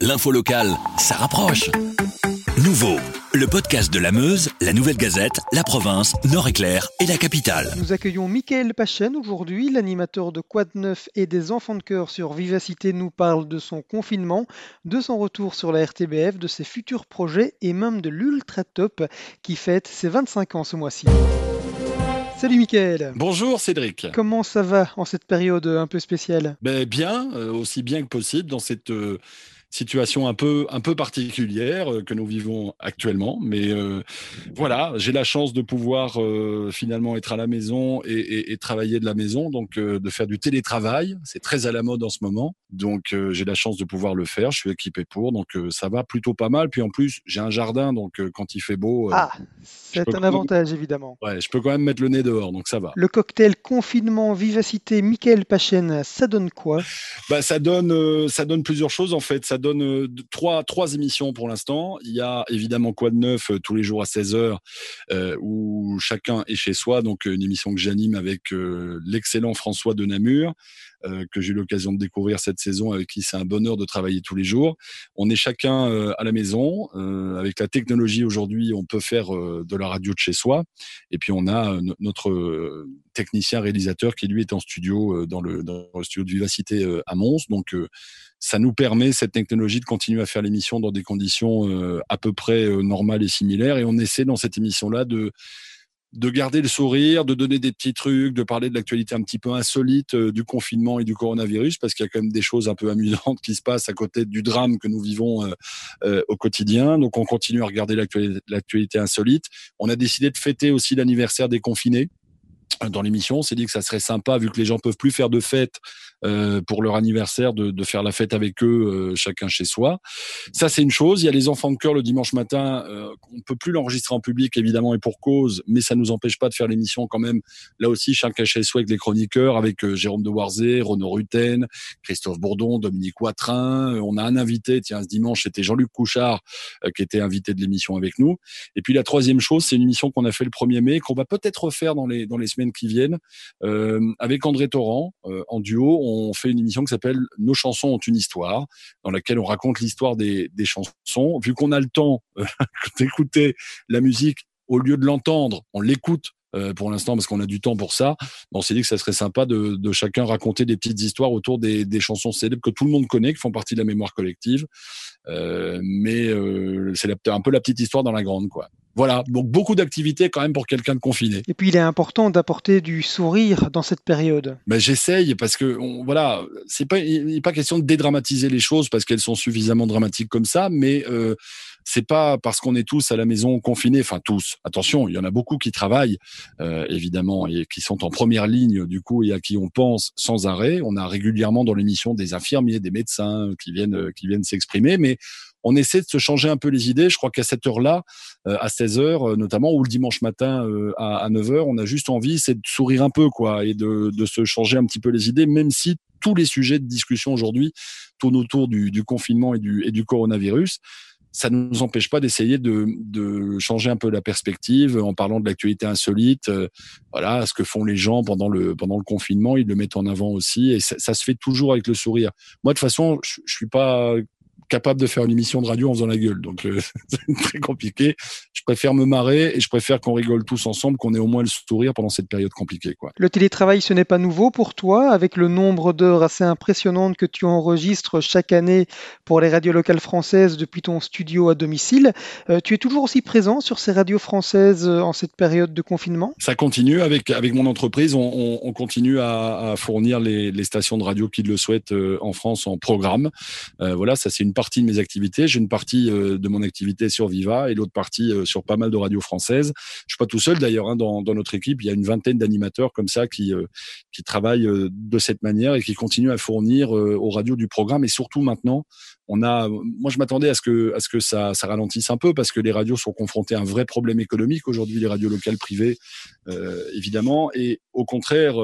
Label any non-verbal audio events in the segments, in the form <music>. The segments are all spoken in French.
L'info locale, ça rapproche. Nouveau, le podcast de la Meuse, la Nouvelle Gazette, la province, Nord-Éclair et la capitale. Nous accueillons Mickaël Pachen aujourd'hui, l'animateur de Quad Neuf et des Enfants de Cœur sur Vivacité nous parle de son confinement, de son retour sur la RTBF, de ses futurs projets et même de l'Ultra Top qui fête ses 25 ans ce mois-ci. Salut Mickaël. Bonjour Cédric. Comment ça va en cette période un peu spéciale? Ben Bien, euh, aussi bien que possible dans cette euh, situation un peu, un peu particulière euh, que nous vivons actuellement. Mais euh, voilà, j'ai la chance de pouvoir euh, finalement être à la maison et, et, et, travailler de la maison, donc de faire du télétravail. C'est très à la mode en ce moment. Donc j'ai la chance de pouvoir le faire. Je suis équipé pour, donc ça va plutôt pas mal. Puis en plus, j'ai un jardin, donc quand il fait beau. ah, c'est un avantage évidemment. Ouais, je peux quand même mettre le nez dehors, donc ça va. Le cocktail confinement, vivacité, Michael Pachen, ça donne quoi? Bah, ça donne, ça donne plusieurs choses en fait. Ça donne euh, trois, émissions pour l'instant. Il y a évidemment Quoi de neuf euh, tous les jours à 16h euh, où chacun est chez soi. Donc une émission que j'anime avec l'excellent François de Namur. Que j'ai eu l'occasion de découvrir cette saison, avec qui c'est un bonheur de travailler tous les jours. On est chacun à la maison. avec la technologie aujourd'hui, on peut faire de la radio de chez soi. Et puis on a notre technicien réalisateur qui lui est en studio dans le, dans le studio de Vivacité à Mons. Donc ça nous permet cette technologie de continuer à faire l'émission dans des conditions euh, à peu près euh, normales et similaires. Et on essaie dans cette émission-là de de garder le sourire, de donner des petits trucs, de parler de l'actualité un petit peu insolite euh, du confinement et du coronavirus, parce qu'il y a quand même des choses un peu amusantes qui se passent à côté du drame que nous vivons au quotidien. Donc on continue à regarder l'actualité insolite. On a décidé de fêter aussi l'anniversaire des confinés dans l'émission. On s'est dit que ça serait sympa, vu que les gens peuvent plus faire de fête euh, pour leur anniversaire, de, de, faire la fête avec eux, euh, chacun chez soi. Ça, c'est une chose. Il y a les enfants de cœur le dimanche matin. Euh, on peut plus l'enregistrer en public, évidemment, et pour cause, mais ça nous empêche pas de faire l'émission quand même. Là aussi, chacun chez soi avec les chroniqueurs, avec euh, Jérôme de Warzé, Renaud Rutten, Christophe Bourdon, Dominique Watrin. On a un invité, tiens, ce dimanche, c'était Jean-Luc Couchard, qui était invité de l'émission avec nous. Et puis la troisième chose, c'est une émission qu'on a fait le 1er mai, qu'on va peut-être refaire dans les, dans les qui viennent, euh, avec André Torrent, euh, en duo, on fait une émission qui s'appelle Nos chansons ont une histoire, dans laquelle on raconte l'histoire des, chansons. Vu qu'on a le temps euh, <laughs> d'écouter la musique au lieu de l'entendre, on l'écoute pour l'instant parce qu'on a du temps pour ça. On s'est dit que ça serait sympa de, chacun raconter des petites histoires autour des, chansons célèbres que tout le monde connaît, qui font partie de la mémoire collective. Mais c'est un peu la petite histoire dans la grande, quoi. Voilà, donc beaucoup d'activités quand même pour quelqu'un de confiné. Et puis il est important d'apporter du sourire dans cette période. Ben, j'essaye parce que on, voilà, c'est pas il n'est pas question de dédramatiser les choses parce qu'elles sont suffisamment dramatiques comme ça, mais euh, c'est pas parce qu'on est tous à la maison confinés, enfin tous. Attention, il y en a beaucoup qui travaillent euh, évidemment et qui sont en première ligne du coup et à qui on pense sans arrêt. On a régulièrement dans l'émission des infirmiers, des médecins qui viennent qui viennent s'exprimer, mais on essaie de se changer un peu les idées. Je crois qu'à cette heure-là, euh, à 16 h notamment, ou le dimanche matin euh, à, 9 h on a juste envie, c'est de sourire un peu, quoi, et de, se changer un petit peu les idées, même si tous les sujets de discussion aujourd'hui tournent autour du, confinement et du, et du coronavirus ça ne nous empêche pas d'essayer de, changer un peu la perspective en parlant de l'actualité insolite. Euh, voilà, ce que font les gens pendant le pendant le confinement, ils le mettent en avant aussi, et ça, ça se fait toujours avec le sourire. Moi, de toute façon, je, je suis pas capable de faire une émission de radio en faisant la gueule. Donc euh, <laughs> c'est très compliqué. Je préfère me marrer et je préfère qu'on rigole tous ensemble, qu'on ait au moins le sourire pendant cette période compliquée. Quoi. Le télétravail, ce n'est pas nouveau pour toi, avec le nombre d'heures assez impressionnantes que tu enregistres chaque année pour les radios locales françaises depuis ton studio à domicile. Euh, tu es toujours aussi présent sur ces radios françaises euh, en cette période de confinement? Ça continue avec, avec mon entreprise. On, on, on continue à, à fournir les, les, stations de radio qui le souhaitent en France en programme. Voilà, ça c'est une partie de mes activités. J'ai une partie euh, de mon activité sur Viva et l'autre partie euh, sur pas mal de radios françaises. Je suis pas tout seul d'ailleurs. Hein, dans, dans, notre équipe, il y a une vingtaine d'animateurs comme ça qui euh, qui travaillent de cette manière et qui continuent à fournir aux radios du programme. Et surtout maintenant, on a. Moi, je m'attendais à ce que à ce que ça, ça ralentisse un peu parce que les radios sont confrontées à un vrai problème économique aujourd'hui, les radios locales privées, évidemment. Et au contraire,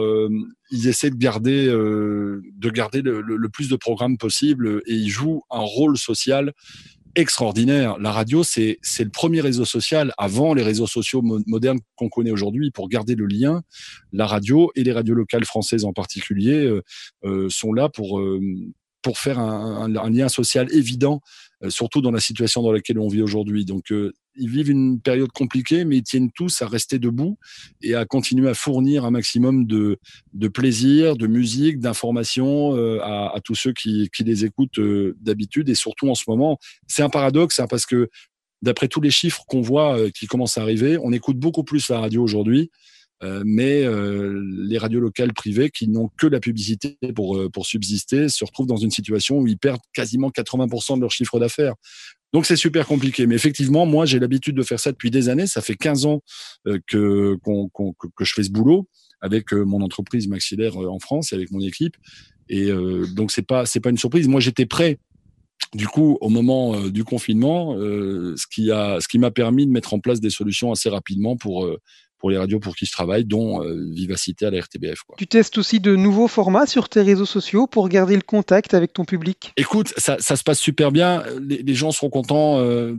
ils essaient de garder de garder le, plus de programmes possible et ils jouent un rôle social extraordinaire. La radio, c'est le premier réseau social avant les réseaux sociaux modernes qu'on connaît aujourd'hui pour garder le lien. La radio et les radios locales françaises en particulier euh, euh sont là pour euh, pour faire un, lien social évident, surtout dans la situation dans laquelle on vit aujourd'hui. Donc ils vivent une période compliquée, mais ils tiennent tous à rester debout et à continuer à fournir un maximum de, de plaisir, de musique, d'informations euh, à, tous ceux qui, les écoutent euh, d'habitude. Et surtout en ce moment, c'est un paradoxe hein, parce que d'après tous les chiffres qu'on voit euh, qui commencent à arriver, on écoute beaucoup plus la radio aujourd'hui. mais les radios locales privées qui n'ont que la publicité pour subsister se retrouvent dans une situation où ils perdent quasiment 80% de leur chiffre d'affaires. Donc c'est super compliqué. Mais effectivement, moi j'ai l'habitude de faire ça depuis des années. Ça fait 15 ans euh, que, que je fais ce boulot avec euh, mon entreprise maxillaire euh, en France et avec mon équipe. Et donc c'est pas c'est pas une surprise. Moi j'étais prêt. Du coup, au moment du confinement, ce qui a ce qui m'a permis de mettre en place des solutions assez rapidement pour pour les radios pour qui je travaille, dont euh, Vivacité à la RTBF. Quoi. Tu testes aussi de nouveaux formats sur tes réseaux sociaux pour garder le contact avec ton public? Écoute, ça, ça se passe super bien. Les, gens seront contents euh,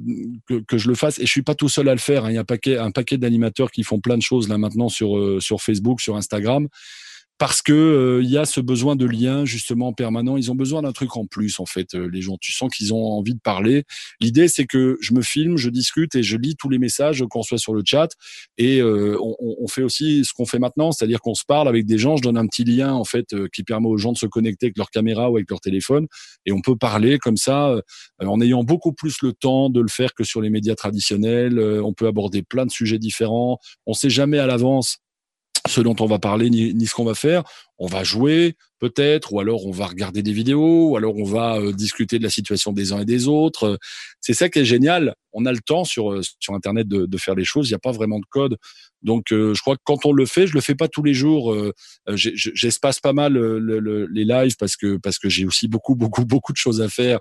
que, que, je le fasse. Et je suis pas tout seul à le faire. Hein. Il y a un paquet, un paquet d'animateurs qui font plein de choses là maintenant sur, euh, sur Facebook, sur Instagram parce que euh, il y a ce besoin de lien justement permanent. Ils ont besoin d'un truc en plus en fait. Euh, les gens, tu sens qu'ils ont envie de parler. L'idée c'est que je me filme, je discute et je lis tous les messages qu'on soit sur le chat. Et euh, on, on, fait aussi ce qu'on fait maintenant, c'est-à-dire qu'on se parle avec des gens. Je donne un petit lien en fait qui permet aux gens de se connecter avec leur caméra ou avec leur téléphone et on peut parler comme ça en ayant beaucoup plus le temps de le faire que sur les médias traditionnels. on peut aborder plein de sujets différents. On sait jamais à l'avance ce dont on va parler ni, ce qu'on va faire. On va jouer peut-être, ou alors on va regarder des vidéos, ou alors on va euh, discuter de la situation des uns et des autres. C'est ça qui est génial. On a le temps sur euh, sur Internet de, de faire les choses. Il n'y a pas vraiment de code. Donc euh, je crois que quand on le fait, je le fais pas tous les jours. J'espace pas mal les lives parce que parce que j'ai aussi beaucoup beaucoup beaucoup de choses à faire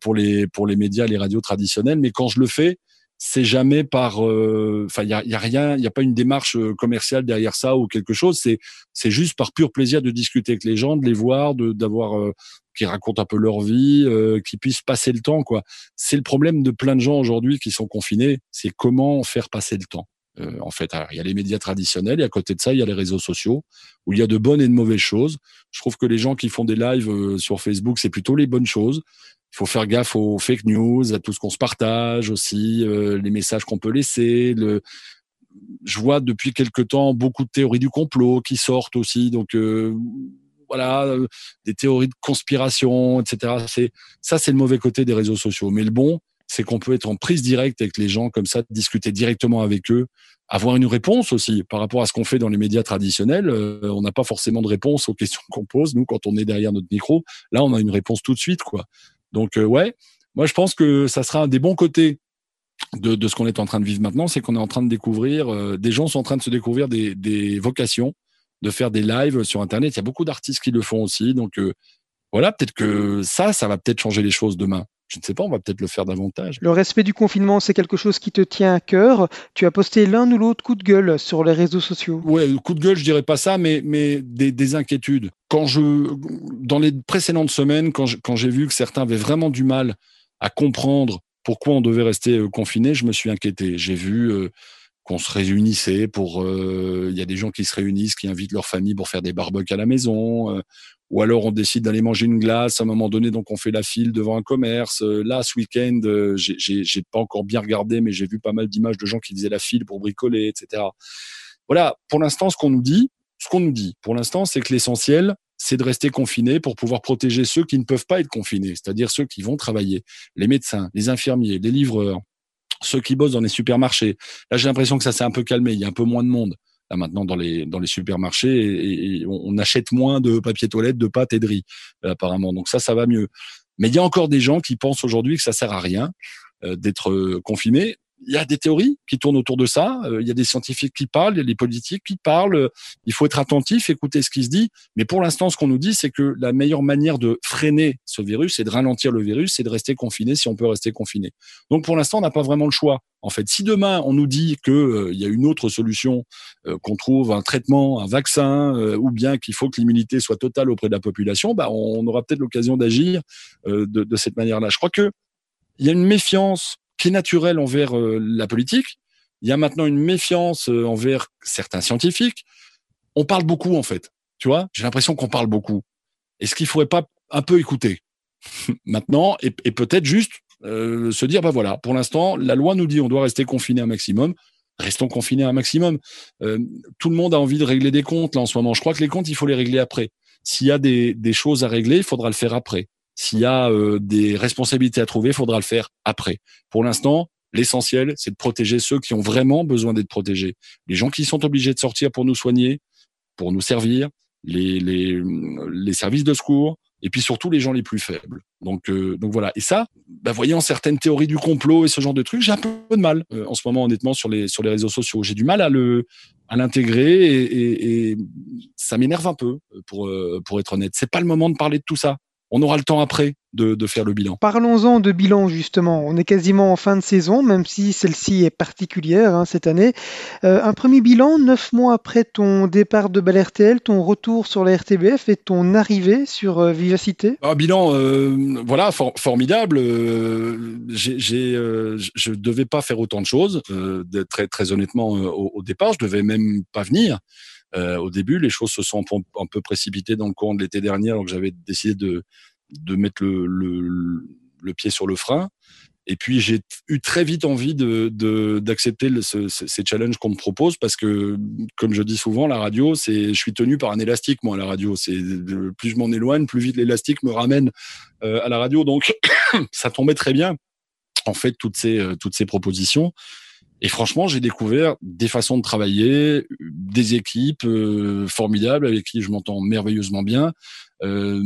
pour les pour les médias, les radios traditionnelles. Mais quand je le fais, c'est jamais par euh, enfin il y a, y a, rien il y a pas une démarche euh, commerciale derrière ça ou quelque chose. C'est c'est juste par pur plaisir de discuter avec les gens de les voir de d'avoir euh, qui racontent un peu leur vie euh, qui puissent passer le temps quoi. C'est le problème de plein de gens aujourd'hui qui sont confinés c'est comment faire passer le temps. En fait, il y a les médias traditionnels et à côté de ça, il y a les réseaux sociaux où il y a de bonnes et de mauvaises choses. Je trouve que les gens qui font des lives sur Facebook, c'est plutôt les bonnes choses il faut faire gaffe aux fake news, à tout ce qu'on se partage aussi, euh, les messages qu'on peut laisser. Le... Je vois depuis quelque temps beaucoup de théories du complot qui sortent aussi. Donc euh, voilà, euh, des théories de conspiration, etc. C'est ça, c'est le mauvais côté des réseaux sociaux. Mais le bon, c'est qu'on peut être en prise directe avec les gens comme ça, discuter directement avec eux, avoir une réponse aussi par rapport à ce qu'on fait dans les médias traditionnels. on n'a pas forcément de réponse aux questions <laughs> qu'on pose nous quand on est derrière notre micro. Là, on a une réponse tout de suite, quoi. Donc euh, ouais, moi je pense que ça sera un des bons côtés de, de ce qu'on est en train de vivre maintenant, c'est qu'on est en train de découvrir, euh, des gens sont en train de se découvrir des, des, vocations, de faire des lives sur Internet. Il y a beaucoup d'artistes qui le font aussi. Donc euh, voilà, peut-être que ça, ça va peut-être changer les choses demain. Je ne sais pas, on va peut-être le faire davantage. Le respect du confinement, c'est quelque chose qui te tient à cœur. Tu as posté l'un ou l'autre coup de gueule sur les réseaux sociaux. Ouais, coup de gueule, je dirais pas ça, mais, mais des, des inquiétudes. Quand je, dans les précédentes semaines, quand j'ai vu que certains avaient vraiment du mal à comprendre pourquoi on devait rester euh, confiné, je me suis inquiété. J'ai vu euh, qu'on se réunissait pour. Euh, il y a des gens qui se réunissent, qui invitent leur famille pour faire des barbecues à la maison ou alors on décide d'aller manger une glace à un moment donné, donc on fait la file devant un commerce. Euh, là, ce week-end, euh, j'ai pas encore bien regardé, mais j'ai vu pas mal d'images de gens qui faisaient la file pour bricoler, etc. Voilà, pour l'instant, ce qu'on nous dit, ce qu'on nous dit, pour l'instant, c'est que l'essentiel, c'est de rester confiné pour pouvoir protéger ceux qui ne peuvent pas être confinés, c'est-à-dire ceux qui vont travailler, les médecins, les infirmiers, les livreurs, ceux qui bossent dans les supermarchés. Là, j'ai l'impression que ça s'est un peu calmé, il y a un peu moins de monde maintenant dans les dans les supermarchés et, on, achète moins de papier toilette, de pâtes et de riz euh, apparemment. Donc ça, ça va mieux. Mais il y a encore des gens qui pensent aujourd'hui que ça sert à rien euh, d'être euh, confiné il y a des théories qui tournent autour de ça. Euh, il y a des scientifiques qui parlent, il y a des politiques qui parlent. Il faut être attentif, écouter ce qui se dit. Mais pour l'instant, ce qu'on nous dit, c'est que la meilleure manière de freiner ce virus, c'est de ralentir le virus, c'est de rester confiné si on peut rester confiné. Donc pour l'instant, on n'a pas vraiment le choix. En fait, si demain on nous dit qu'il euh, y a une autre solution, euh, qu'on trouve un traitement, un vaccin, ou bien qu'il faut que l'immunité soit totale auprès de la population, bah, on aura peut-être l'occasion d'agir de, de cette manière-là. Je crois que il y a une méfiance qui est naturel envers euh, la politique. Il y a maintenant une méfiance euh, envers certains scientifiques. On parle beaucoup en fait. Tu vois, j'ai l'impression qu'on parle beaucoup. Est-ce qu'il faudrait pas un peu écouter <laughs> maintenant et, peut-être juste se dire bah voilà, pour l'instant, la loi nous dit on doit rester confiné un maximum. Restons confinés un maximum. tout le monde a envie de régler des comptes là en ce moment. Je crois que les comptes, il faut les régler après. S'il y a des choses à régler, il faudra le faire après. S'il y a des responsabilités à trouver, il faudra le faire après. Pour l'instant, L'essentiel, c'est de protéger ceux qui ont vraiment besoin d'être protégés. Les gens qui sont obligés de sortir pour nous soigner, pour nous servir, les, les, services de secours, et puis surtout les gens les plus faibles. Donc, euh, donc voilà. Et ça, bah, voyant certaines théories du complot et ce genre de trucs, j'ai un peu de mal euh, en ce moment, honnêtement, sur les sur les réseaux sociaux. J'ai du mal à le à l'intégrer et, ça m'énerve un peu, pour euh, pour être honnête. C'est pas le moment de parler de tout ça on aura le temps après de, faire le bilan. Parlons-en de bilan justement. On est quasiment en fin de saison, même si celle-ci est particulière hein, cette année. Euh, un premier bilan, neuf mois après ton départ de Balertel, ton retour sur la RTBF et ton arrivée sur euh, Vivacité. Un bilan, euh, voilà, formidable. je ne devais pas faire autant de choses, très, très honnêtement au, départ. Je devais même pas venir. Au début, les choses se sont un peu précipitées dans le courant de l'été dernier, donc j'avais décidé de, mettre le, pied sur le frein. Et puis j'ai eu très vite envie d'accepter ce, ces challenges qu'on me propose parce que, comme je dis souvent, la radio, je suis tenu par un élastique moi. La radio, plus je m'en éloigne, plus vite l'élastique me ramène euh, à la radio. Donc <coughs> ça tombait très bien. En fait, euh, toutes ces propositions. Et franchement, j'ai découvert des façons de travailler, des équipes euh, formidables avec qui je m'entends merveilleusement bien. Euh,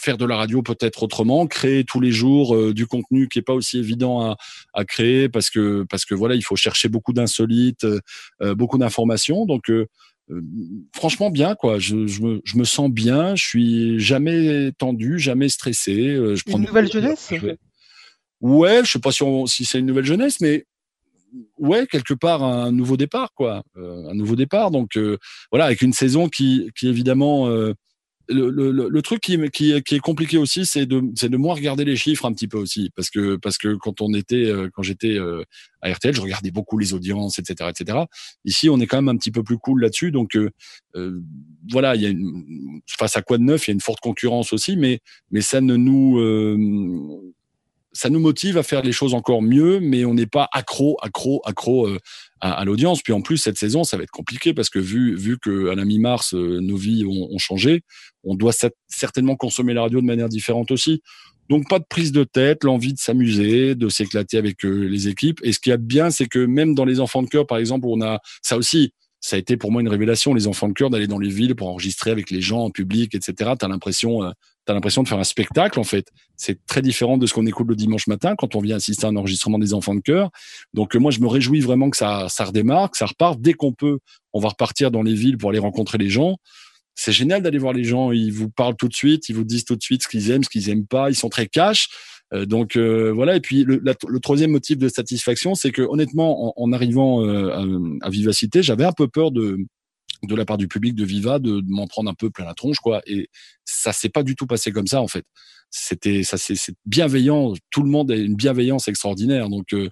faire de la radio peut-être autrement, créer tous les jours euh, du contenu qui est pas aussi évident à, à, créer parce que parce que voilà, il faut chercher beaucoup d'insolites, euh, euh, beaucoup d'informations. Donc franchement bien quoi. Je, je, me, je me sens bien. Je suis jamais tendu, jamais stressé. je prends une nouvelle jeunesse? Ouais, je sais pas si, si c'est une nouvelle jeunesse, mais ouais quelque part un nouveau départ quoi, un nouveau départ. Donc voilà, avec une saison qui qui évidemment le, truc qui, qui, est compliqué aussi, c'est de, c'est de moins regarder les chiffres un petit peu aussi, parce que parce que quand on était, euh, quand j'étais euh, à RTL, je regardais beaucoup les audiences, etc., etc. Ici, on est quand même un petit peu plus cool là-dessus, donc euh, voilà, il y a une, face à quoi de neuf, il y a une forte concurrence aussi, mais mais ça ne nous ça nous motive à faire les choses encore mieux, mais on n'est pas accro, accro, accro euh, à, l'audience. Puis en plus, cette saison, ça va être compliqué parce que vu, vu qu'à la mi-mars, euh, nos vies ont, changé, on doit certainement consommer la radio de manière différente aussi. Donc pas de prise de tête, l'envie de s'amuser, de s'éclater avec euh, les équipes. Et ce qui est bien, c'est que même dans les enfants de cœur, par exemple, on a ça aussi. Ça a été pour moi une révélation, les enfants de cœur, d'aller dans les villes pour enregistrer avec les gens en public, etc. Tu as l'impression tu as l'impression de faire un spectacle en fait. C'est très différent de ce qu'on écoute le dimanche matin quand on vient assister à un enregistrement des enfants de chœur. Donc euh, moi je me réjouis vraiment que ça, ça redémarre, que ça reparte. Dès qu'on peut, on va repartir dans les villes pour aller rencontrer les gens. C'est génial d'aller voir les gens. Ils vous parlent tout de suite, ils vous disent tout de suite ce qu'ils aiment, ce qu'ils aiment pas. Ils sont très cash. Euh, donc euh, voilà. Et puis le, troisième motif de satisfaction, c'est que honnêtement, en, arrivant à, à, Vivacité, j'avais un peu peur de de la part du public de Viva de, m'en prendre un peu plein la tronche quoi. Et ça s'est pas du tout passé comme ça en fait. C'était ça c'est bienveillant tout le monde a une bienveillance extraordinaire. Donc euh,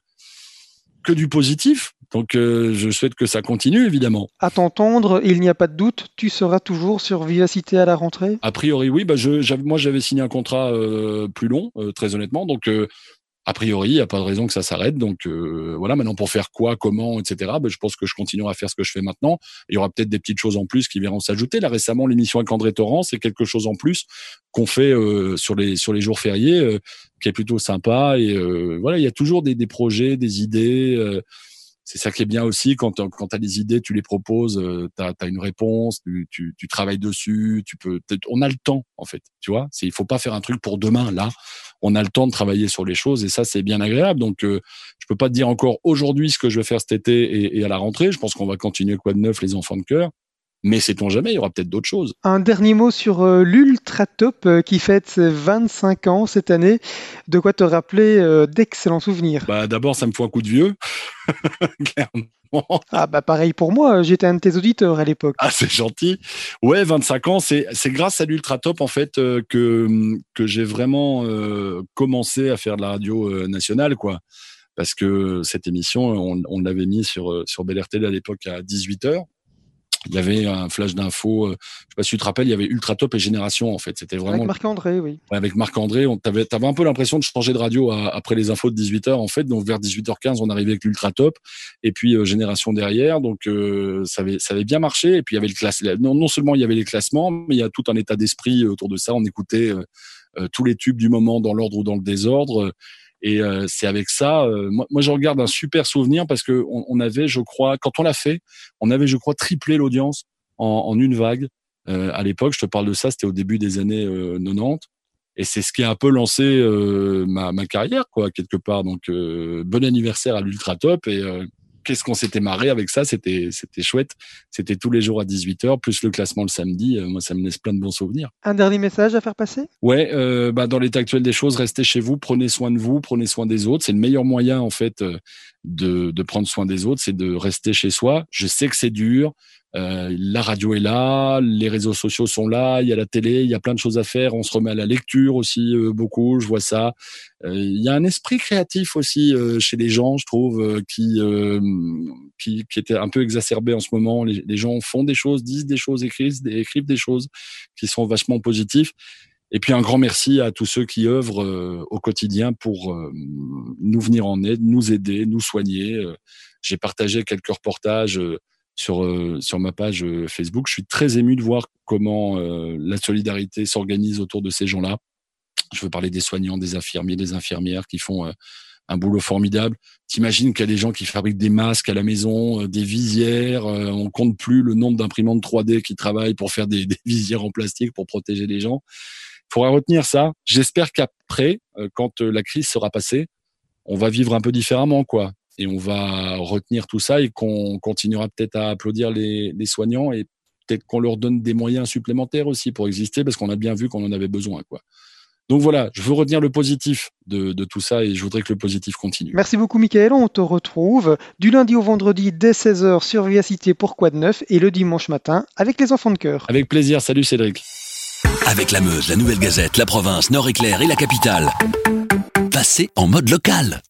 que du positif. Donc euh, je souhaite que ça continue évidemment. À t'entendre, il n'y a pas de doute, tu seras toujours sur Vivacité à la rentrée? A priori oui, bah je, moi j'avais signé un contrat euh, plus long, très honnêtement, donc a priori, il n'y a pas de raison que ça s'arrête. Donc euh, voilà, maintenant pour faire quoi, comment, etc. Ben, je pense que je continuerai à faire ce que je fais maintenant. Il y aura peut-être des petites choses en plus qui viendront s'ajouter. Là récemment, l'émission avec André Torrent, c'est quelque chose en plus qu'on fait euh, sur les sur les jours fériés, euh, qui est plutôt sympa. Et voilà, il y a toujours des, des projets, des idées c'est ça qui est bien aussi quand quand as des idées, tu les proposes, euh, tu as, une réponse, tu, tu, tu, travailles dessus, tu peux on a le temps en fait, tu vois, il faut pas faire un truc pour demain là. On a le temps de travailler sur les choses et ça c'est bien agréable. Donc euh, je peux pas te dire encore aujourd'hui ce que je vais faire cet été et, et à la rentrée, je pense qu'on va continuer quoi de neuf les enfants de cœur. Mais sait-on jamais, il y aura peut-être d'autres choses. Un dernier mot sur euh, l'Ultra Top euh, qui fête ses 25 ans cette année. De quoi te rappeler euh, d'excellents souvenirs bah, D'abord, ça me fout un coup de vieux. <laughs> Clairement. Ah bah pareil pour moi, j'étais un de tes auditeurs à l'époque. Ah c'est gentil. Ouais, 25 ans, c'est grâce à l'Ultra Top en fait que, que j'ai vraiment commencé à faire de la radio nationale quoi. Parce que cette émission, on, on l'avait mis sur, sur BLRT à l'époque à 18h il y avait un flash d'infos. Euh, je sais pas si tu te rappelles, il y avait Ultra Top et Génération en fait. C'était vraiment avec Marc André, oui. avec Marc André, on t'avait avais un peu l'impression de changer de radio après les infos de 18h en fait. Donc vers 18h15, on arrivait avec l'Ultra Top et puis euh, Génération derrière. Donc euh, ça avait ça avait bien marché. Et puis il y avait le classe. Non, non seulement il y avait les classements, mais il y a tout un état d'esprit autour de ça. On écoutait tous les tubes du moment dans l'ordre ou dans le désordre. Et euh, c'est avec ça, euh, moi, je regarde un super souvenir parce que on, on avait, je crois, quand on l'a fait, on avait, je crois, triplé l'audience en, en, une vague. Euh, à l'époque, je te parle de ça, c'était au début des années 90. Et c'est ce qui a un peu lancé ma, ma, carrière, quoi, quelque part. Donc, bon anniversaire à l'Ultra Top. Et qu'est-ce qu'on s'était marré avec ça C'était c'était chouette. C'était tous les jours à 18h, plus le classement le samedi. Euh, moi, ça me laisse plein de bons souvenirs. Un dernier message à faire passer? Ouais, euh, bah, dans l'état actuel des choses, restez chez vous, prenez soin de vous, prenez soin des autres. C'est le meilleur moyen, en fait, euh, de, de prendre soin des autres, c'est de rester chez soi. Je sais que c'est dur. Euh, la radio est là, les réseaux sociaux sont là, il y a la télé, il y a plein de choses à faire. On se remet à la lecture aussi euh, beaucoup, je vois ça. Euh, il y a un esprit créatif aussi chez les gens, je trouve, qui, qui, était un peu exacerbé en ce moment. Les, gens font des choses, disent des choses, écrivent, des choses qui sont vachement positifs. Et puis un grand merci à tous ceux qui œuvrent au quotidien pour nous venir en aide, nous aider, nous soigner. J'ai partagé quelques reportages sur euh, sur ma page euh, Facebook. Je suis très ému de voir comment euh, la solidarité s'organise autour de ces gens-là. Je veux parler des soignants, des infirmiers, des infirmières qui font un boulot formidable. T'imagines qu'il y a des gens qui fabriquent des masques à la maison, des visières. on compte plus le nombre d'imprimantes 3D qui travaillent pour faire des, <laughs> des, visières en plastique pour protéger les gens. Il faudra retenir ça. J'espère qu'après, quand la crise sera passée, on va vivre un peu différemment, quoi et on va retenir tout ça et qu'on continuera peut-être à applaudir les, soignants et peut-être qu'on leur donne des moyens supplémentaires aussi pour exister parce qu'on a bien vu qu'on en avait besoin. Quoi. Donc voilà, je veux retenir le positif de, tout ça et je voudrais que le positif continue. Merci beaucoup Mickaël, on te retrouve du lundi au vendredi dès 16h sur Vivacité pour Quoi de Neuf et le dimanche matin avec les enfants de cœur. Avec plaisir, salut Cédric. Avec la Meuse, la Nouvelle Gazette, la province, Nord-Éclair et la capitale. Passez en mode local.